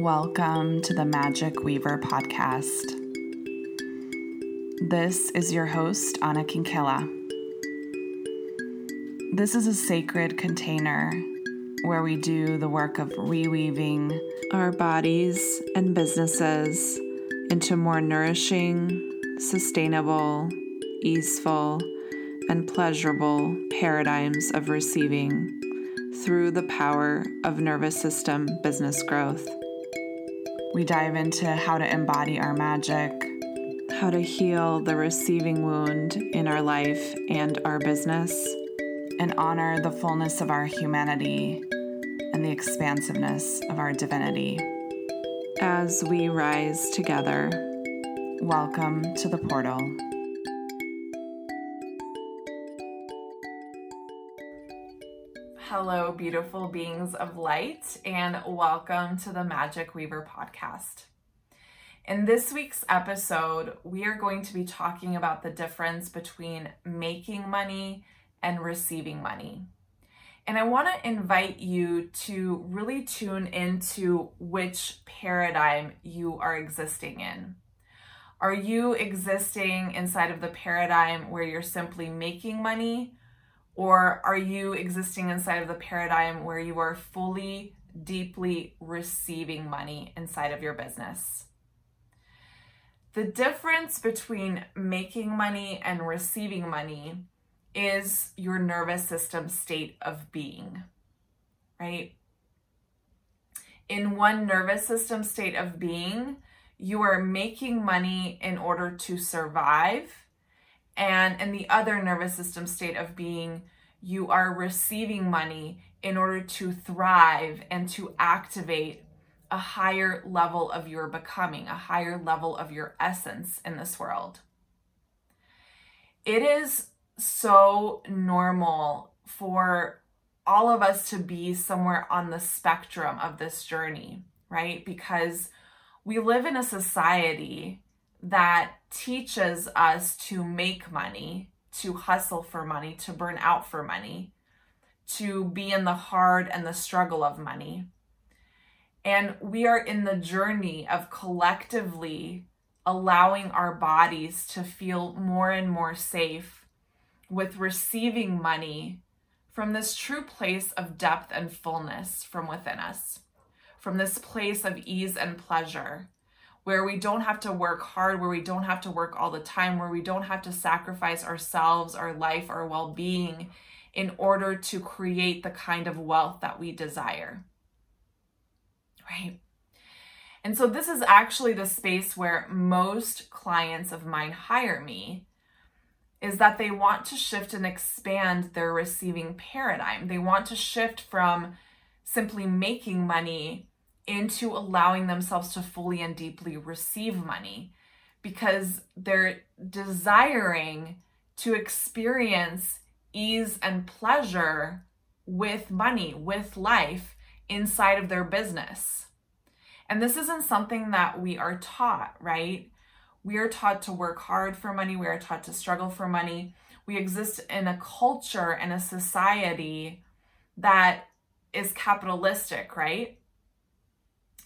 Welcome to the Magic Weaver podcast. This is your host, Anna Kinkela. This is a sacred container where we do the work of reweaving our bodies and businesses into more nourishing, sustainable, easeful, and pleasurable paradigms of receiving through the power of nervous system business growth. We dive into how to embody our magic, how to heal the receiving wound in our life and our business, and honor the fullness of our humanity and the expansiveness of our divinity. As we rise together, welcome to the portal. Hello, beautiful beings of light, and welcome to the Magic Weaver podcast. In this week's episode, we are going to be talking about the difference between making money and receiving money. And I want to invite you to really tune into which paradigm you are existing in. Are you existing inside of the paradigm where you're simply making money? Or are you existing inside of the paradigm where you are fully, deeply receiving money inside of your business? The difference between making money and receiving money is your nervous system state of being, right? In one nervous system state of being, you are making money in order to survive and in the other nervous system state of being, you are receiving money in order to thrive and to activate a higher level of your becoming, a higher level of your essence in this world. It is so normal for all of us to be somewhere on the spectrum of this journey, right? Because we live in a society that teaches us to make money, to hustle for money, to burn out for money, to be in the hard and the struggle of money. And we are in the journey of collectively allowing our bodies to feel more and more safe with receiving money from this true place of depth and fullness from within us, from this place of ease and pleasure where we don't have to work hard, where we don't have to work all the time, where we don't have to sacrifice ourselves, our life, our well being in order to create the kind of wealth that we desire. Right? And so, this is actually the space where most clients of mine hire me is that they want to shift and expand their receiving paradigm. They want to shift from simply making money into allowing themselves to fully and deeply receive money because they're desiring to experience ease and pleasure with money, with life inside of their business. And this isn't something that we are taught, right? We are taught to work hard for money, we are taught to struggle for money. We exist in a culture and a society that is capitalistic, right?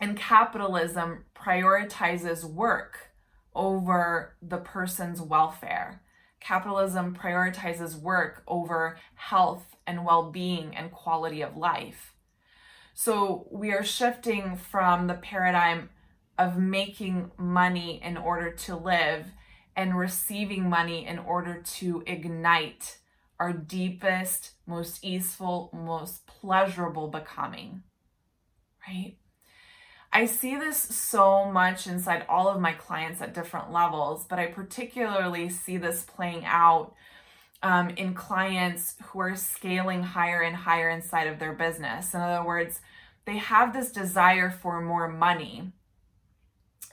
And capitalism prioritizes work over the person's welfare. Capitalism prioritizes work over health and well being and quality of life. So we are shifting from the paradigm of making money in order to live and receiving money in order to ignite our deepest, most easeful, most pleasurable becoming. Right? I see this so much inside all of my clients at different levels, but I particularly see this playing out um, in clients who are scaling higher and higher inside of their business. In other words, they have this desire for more money,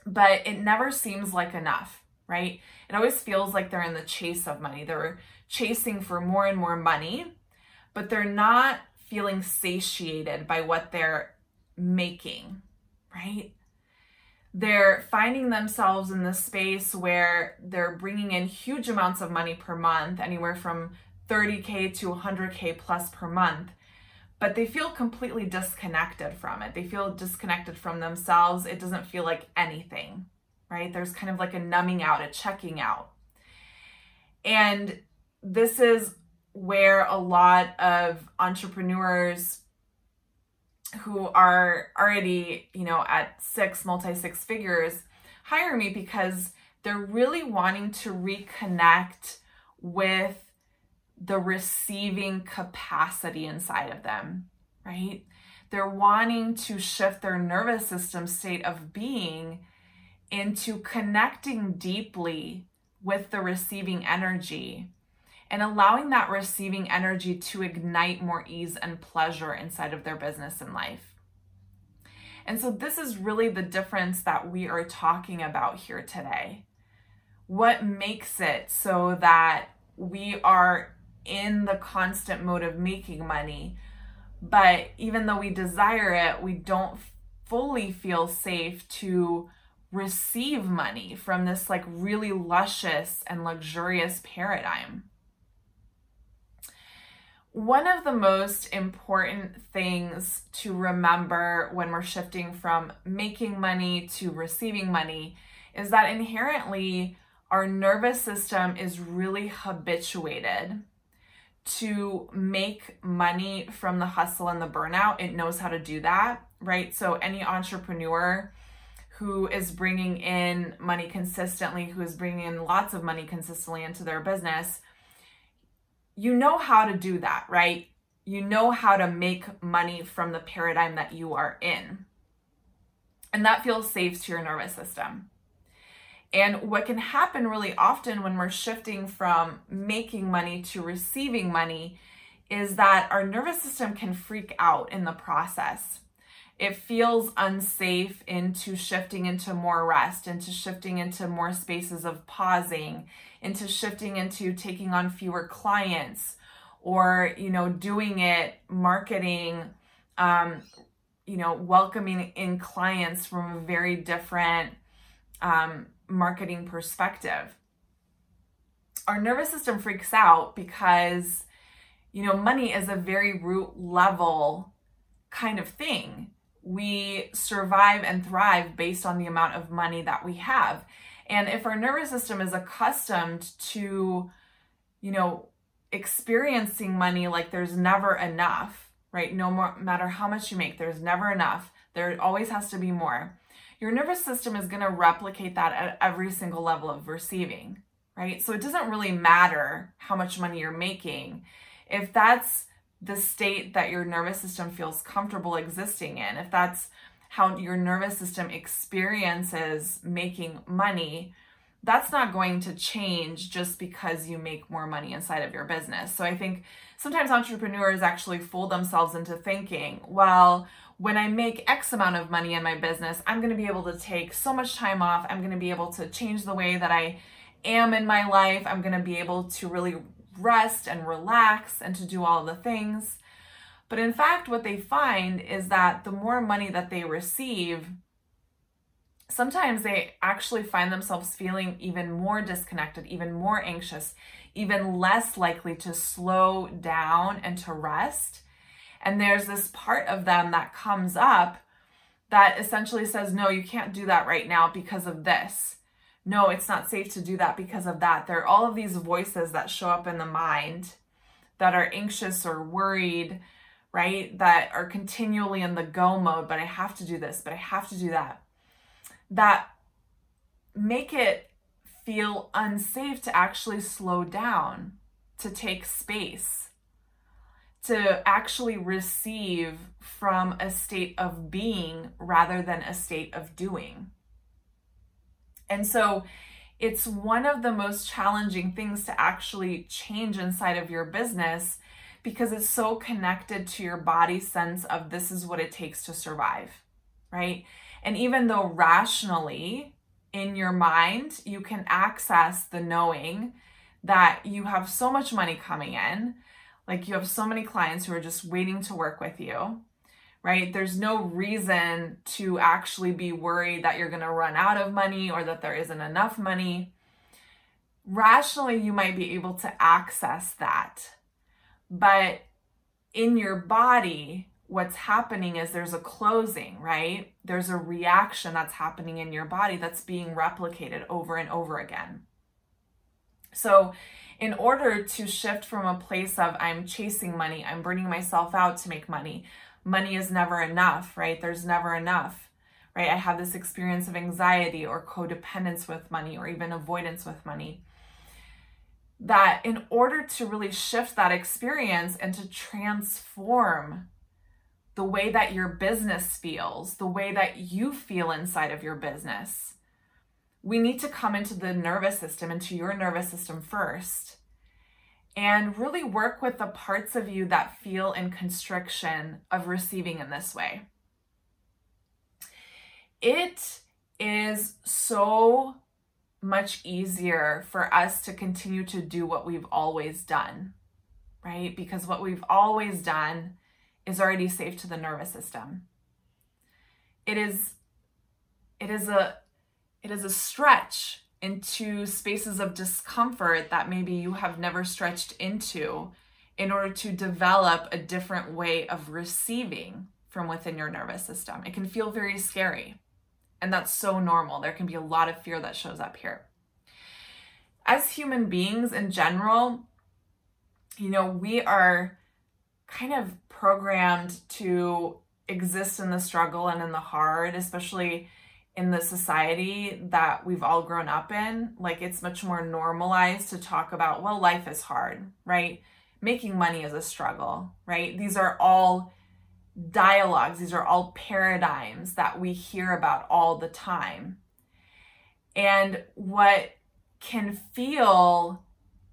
but it never seems like enough, right? It always feels like they're in the chase of money. They're chasing for more and more money, but they're not feeling satiated by what they're making right? They're finding themselves in this space where they're bringing in huge amounts of money per month, anywhere from 30K to 100K plus per month. but they feel completely disconnected from it. They feel disconnected from themselves. It doesn't feel like anything, right? There's kind of like a numbing out, a checking out. And this is where a lot of entrepreneurs who are already, you know, at six, multi six figures hire me because they're really wanting to reconnect with the receiving capacity inside of them, right? They're wanting to shift their nervous system state of being into connecting deeply with the receiving energy and allowing that receiving energy to ignite more ease and pleasure inside of their business and life. And so, this is really the difference that we are talking about here today. What makes it so that we are in the constant mode of making money, but even though we desire it, we don't fully feel safe to receive money from this like really luscious and luxurious paradigm. One of the most important things to remember when we're shifting from making money to receiving money is that inherently our nervous system is really habituated to make money from the hustle and the burnout. It knows how to do that, right? So, any entrepreneur who is bringing in money consistently, who is bringing in lots of money consistently into their business, you know how to do that, right? You know how to make money from the paradigm that you are in. And that feels safe to your nervous system. And what can happen really often when we're shifting from making money to receiving money is that our nervous system can freak out in the process. It feels unsafe into shifting into more rest, into shifting into more spaces of pausing, into shifting into taking on fewer clients or, you know, doing it, marketing, um, you know, welcoming in clients from a very different um, marketing perspective. Our nervous system freaks out because, you know, money is a very root level kind of thing. We survive and thrive based on the amount of money that we have. And if our nervous system is accustomed to, you know, experiencing money like there's never enough, right? No more, matter how much you make, there's never enough. There always has to be more your nervous system is going to replicate that at every single level of receiving, right? So it doesn't really matter how much money you're making. If that's the state that your nervous system feels comfortable existing in, if that's how your nervous system experiences making money, that's not going to change just because you make more money inside of your business. So I think sometimes entrepreneurs actually fool themselves into thinking, well, when I make X amount of money in my business, I'm going to be able to take so much time off. I'm going to be able to change the way that I am in my life. I'm going to be able to really rest and relax and to do all the things. But in fact, what they find is that the more money that they receive, sometimes they actually find themselves feeling even more disconnected, even more anxious, even less likely to slow down and to rest and there's this part of them that comes up that essentially says, no, you can't do that right now because of this. No, it's not safe to do that because of that. There are all of these voices that show up in the mind that are anxious or worried, right? That are continually in the go mode, but I have to do this, but I have to do that. That make it feel unsafe to actually slow down, to take space to actually receive from a state of being rather than a state of doing. And so it's one of the most challenging things to actually change inside of your business because it's so connected to your body's sense of this is what it takes to survive, right? And even though rationally in your mind you can access the knowing that you have so much money coming in, like you have so many clients who are just waiting to work with you, right? There's no reason to actually be worried that you're going to run out of money or that there isn't enough money. Rationally, you might be able to access that. But in your body, what's happening is there's a closing, right? There's a reaction that's happening in your body that's being replicated over and over again. So, in order to shift from a place of I'm chasing money, I'm burning myself out to make money, money is never enough, right? There's never enough, right? I have this experience of anxiety or codependence with money or even avoidance with money. That in order to really shift that experience and to transform the way that your business feels, the way that you feel inside of your business, we need to come into the nervous system, into your nervous system first, and really work with the parts of you that feel in constriction of receiving in this way. It is so much easier for us to continue to do what we've always done, right? Because what we've always done is already safe to the nervous system. It is it is a it is a stretch into spaces of discomfort that maybe you have never stretched into in order to develop a different way of receiving from within your nervous system. It can feel very scary, and that's so normal. There can be a lot of fear that shows up here. As human beings in general, you know, we are kind of programmed to exist in the struggle and in the hard, especially in the society that we've all grown up in, like it's much more normalized to talk about, well, life is hard, right? Making money is a struggle, right? These are all dialogues, these are all paradigms that we hear about all the time. And what can feel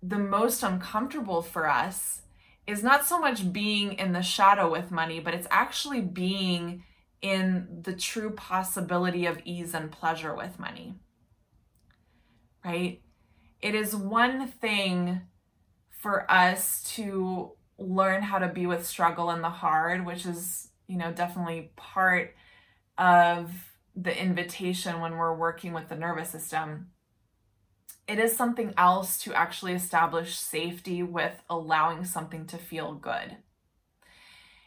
the most uncomfortable for us is not so much being in the shadow with money, but it's actually being in the true possibility of ease and pleasure with money. Right? It is one thing for us to learn how to be with struggle and the hard, which is, you know, definitely part of the invitation when we're working with the nervous system. It is something else to actually establish safety with allowing something to feel good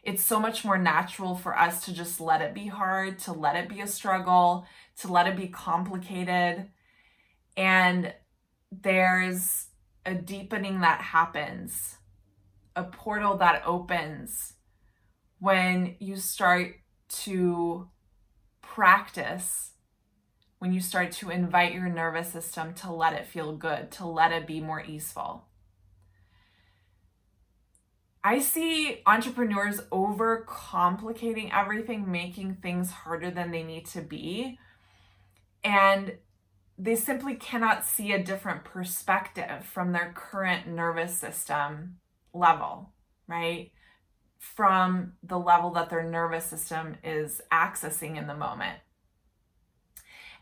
it's so much more natural for us to just let it be hard, to let it be a struggle, to let it be complicated. And there's a deepening that happens, a portal that opens when you start to practice, when you start to invite your nervous system to let it feel good, to let it be more easeful. I see entrepreneurs over complicating everything, making things harder than they need to be. And they simply cannot see a different perspective from their current nervous system level, right? From the level that their nervous system is accessing in the moment.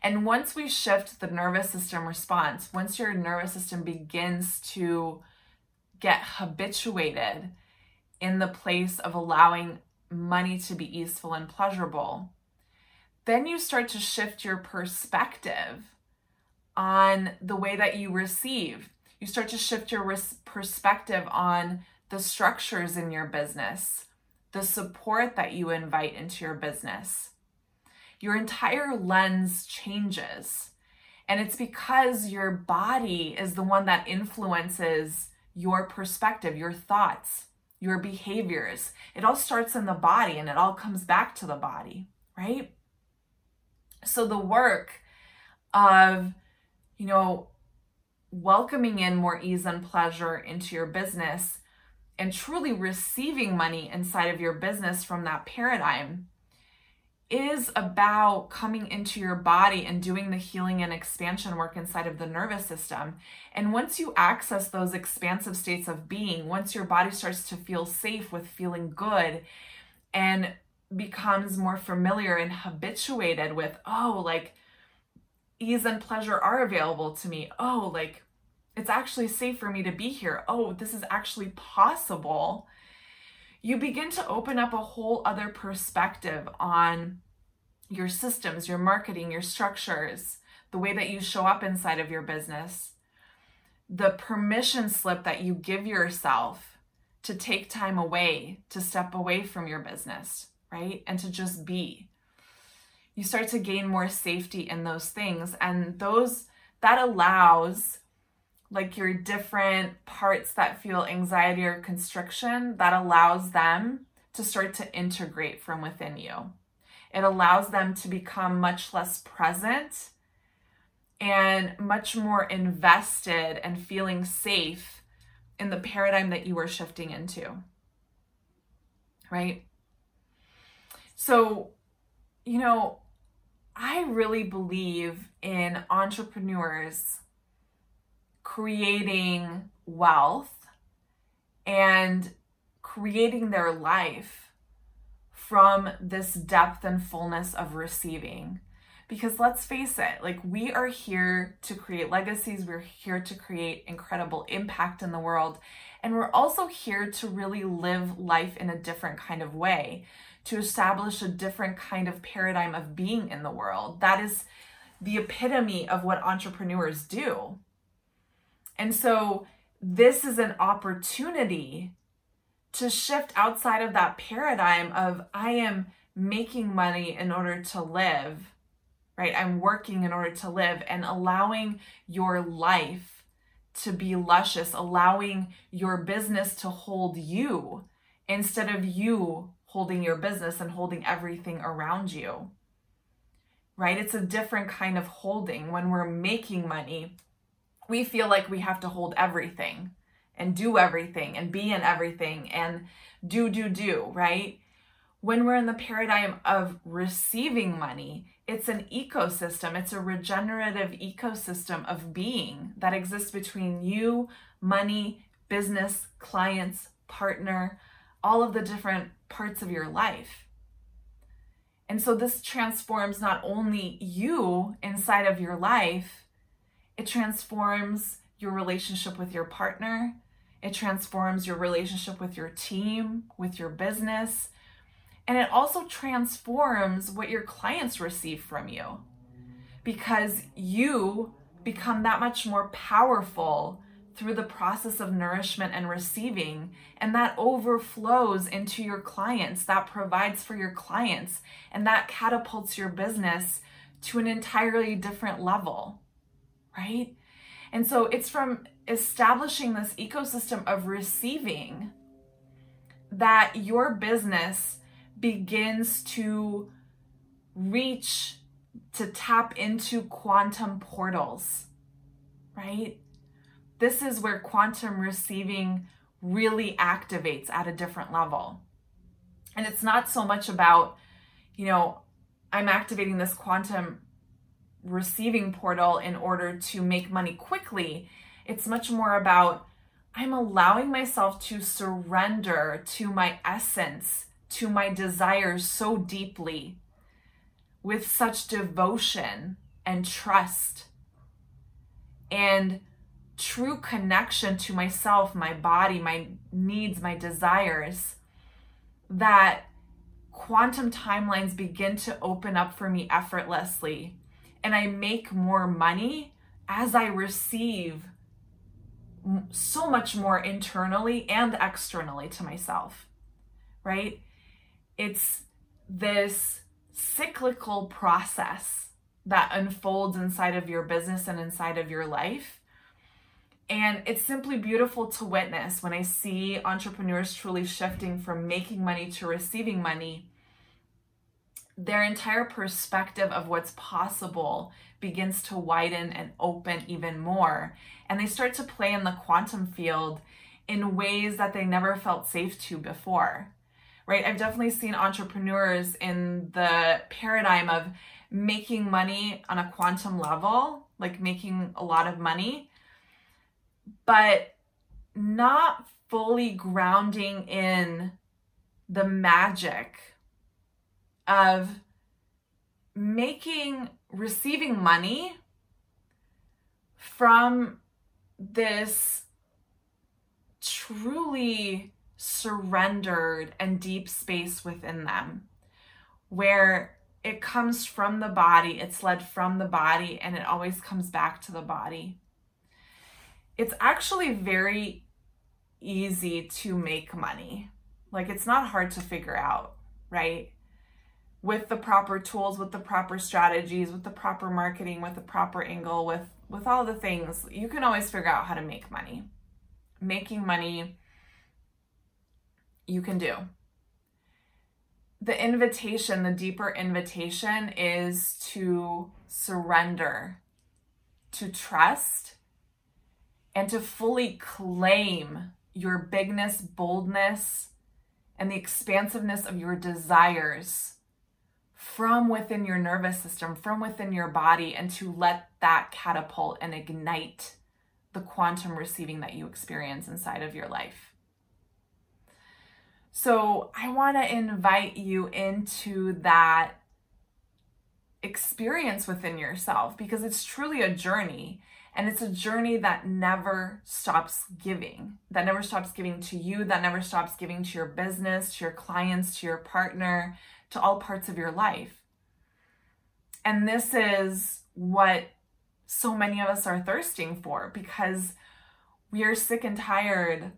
And once we shift the nervous system response, once your nervous system begins to get habituated in the place of allowing money to be easeful and pleasurable, then you start to shift your perspective on the way that you receive. You start to shift your perspective on the structures in your business, the support that you invite into your business. Your entire lens changes. And it's because your body is the one that influences your perspective, your thoughts, your behaviors. It all starts in the body and it all comes back to the body, right? So the work of, you know, welcoming in more ease and pleasure into your business and truly receiving money inside of your business from that paradigm is about coming into your body and doing the healing and expansion work inside of the nervous system. And once you access those expansive states of being, once your body starts to feel safe with feeling good and becomes more familiar and habituated with, oh, like ease and pleasure are available to me. Oh, like it's actually safe for me to be here. Oh, this is actually possible you begin to open up a whole other perspective on your systems, your marketing, your structures, the way that you show up inside of your business, the permission slip that you give yourself to take time away, to step away from your business, right? And to just be. You start to gain more safety in those things. And those that allows like your different parts that feel anxiety or constriction, that allows them to start to integrate from within you. It allows them to become much less present and much more invested and feeling safe in the paradigm that you are shifting into. Right? So, you know, I really believe in entrepreneurs creating wealth and creating their life from this depth and fullness of receiving. Because let's face it, like we are here to create legacies, we're here to create incredible impact in the world, and we're also here to really live life in a different kind of way, to establish a different kind of paradigm of being in the world. That is the epitome of what entrepreneurs do. And so, this is an opportunity to shift outside of that paradigm of I am making money in order to live, right? I'm working in order to live and allowing your life to be luscious, allowing your business to hold you instead of you holding your business and holding everything around you. Right? It's a different kind of holding. When we're making money, we feel like we have to hold everything and do everything and be in everything and do, do, do, right? When we're in the paradigm of receiving money, it's an ecosystem, it's a regenerative ecosystem of being that exists between you, money, business, clients, partner, all of the different parts of your life. And so this transforms not only you inside of your life, it transforms your relationship with your partner, it transforms your relationship with your team, with your business, and it also transforms what your clients receive from you because you become that much more powerful through the process of nourishment and receiving, and that overflows into your clients, that provides for your clients, and that catapults your business to an entirely different level, right? And so it's from establishing this ecosystem of receiving that your business begins to reach to tap into quantum portals, right? This is where quantum receiving really activates at a different level. And it's not so much about, you know, I'm activating this quantum receiving portal in order to make money quickly. It's much more about I'm allowing myself to surrender to my essence, to my desires so deeply with such devotion and trust and true connection to myself, my body, my needs, my desires that quantum timelines begin to open up for me effortlessly and I make more money as I receive so much more internally and externally to myself, right? It's this cyclical process that unfolds inside of your business and inside of your life. And it's simply beautiful to witness when I see entrepreneurs truly shifting from making money to receiving money their entire perspective of what's possible begins to widen and open even more. And they start to play in the quantum field in ways that they never felt safe to before. Right? I've definitely seen entrepreneurs in the paradigm of making money on a quantum level, like making a lot of money, but not fully grounding in the magic of making receiving money from this truly surrendered and deep space within them where it comes from the body, it's led from the body, and it always comes back to the body. It's actually very easy to make money. Like it's not hard to figure out, right? With the proper tools, with the proper strategies, with the proper marketing, with the proper angle, with with all the things, you can always figure out how to make money. Making money you can do. The invitation, the deeper invitation is to surrender, to trust, and to fully claim your bigness, boldness, and the expansiveness of your desires from within your nervous system, from within your body, and to let that catapult and ignite the quantum receiving that you experience inside of your life. So, I want to invite you into that experience within yourself because it's truly a journey. And it's a journey that never stops giving, that never stops giving to you, that never stops giving to your business, to your clients, to your partner, to all parts of your life. And this is what so many of us are thirsting for because we are sick and tired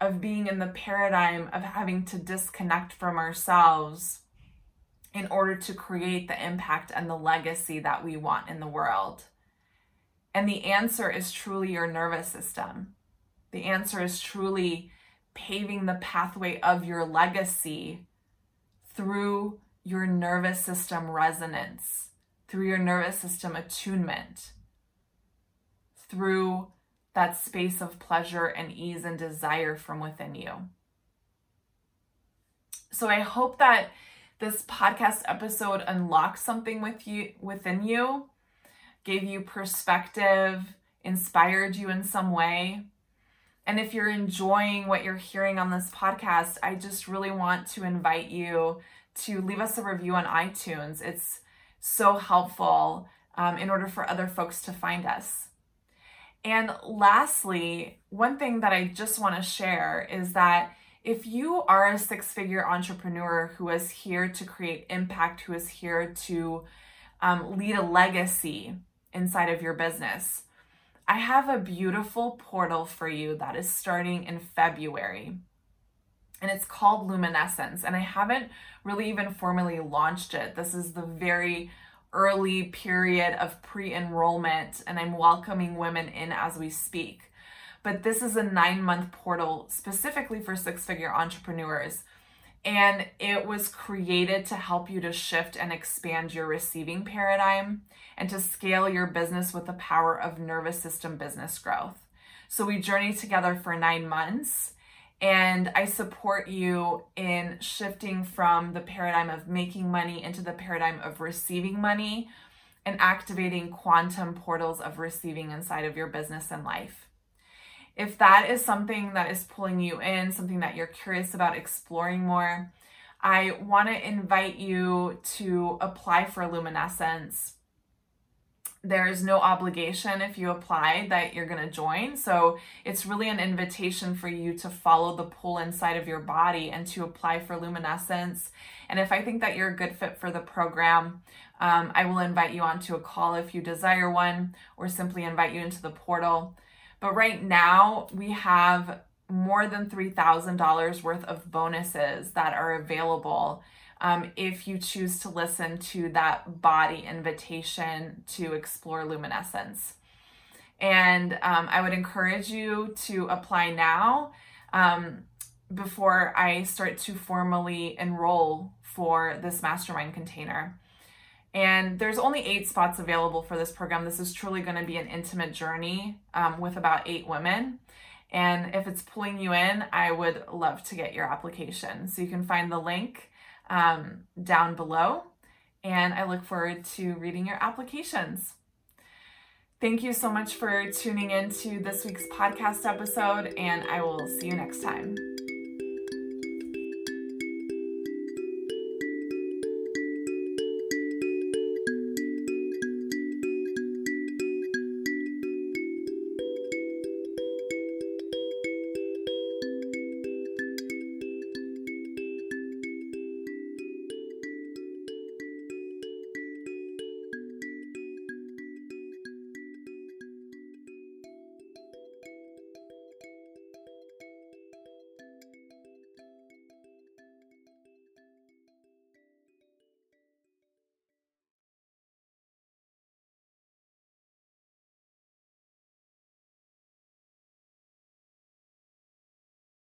of being in the paradigm of having to disconnect from ourselves in order to create the impact and the legacy that we want in the world. And the answer is truly your nervous system. The answer is truly paving the pathway of your legacy through your nervous system resonance, through your nervous system attunement, through that space of pleasure and ease and desire from within you. So I hope that this podcast episode unlocks something with you within you gave you perspective, inspired you in some way. And if you're enjoying what you're hearing on this podcast, I just really want to invite you to leave us a review on iTunes. It's so helpful um, in order for other folks to find us. And lastly, one thing that I just want to share is that if you are a six figure entrepreneur who is here to create impact, who is here to um, lead a legacy, inside of your business. I have a beautiful portal for you that is starting in February. And it's called Luminescence. And I haven't really even formally launched it. This is the very early period of pre enrollment, and I'm welcoming women in as we speak. But this is a nine month portal specifically for six figure entrepreneurs. And it was created to help you to shift and expand your receiving paradigm and to scale your business with the power of nervous system business growth. So we journeyed together for nine months. And I support you in shifting from the paradigm of making money into the paradigm of receiving money and activating quantum portals of receiving inside of your business and life if that is something that is pulling you in, something that you're curious about exploring more, I want to invite you to apply for Luminescence. There's no obligation if you apply that you're going to join. So it's really an invitation for you to follow the pull inside of your body and to apply for Luminescence. And if I think that you're a good fit for the program, um, I will invite you onto a call if you desire one, or simply invite you into the portal. But right now, we have more than $3,000 worth of bonuses that are available um, if you choose to listen to that body invitation to explore luminescence. And um, I would encourage you to apply now um, before I start to formally enroll for this mastermind container. And there's only eight spots available for this program. This is truly going to be an intimate journey um, with about eight women. And if it's pulling you in, I would love to get your application. So you can find the link um, down below. And I look forward to reading your applications. Thank you so much for tuning in to this week's podcast episode, and I will see you next time.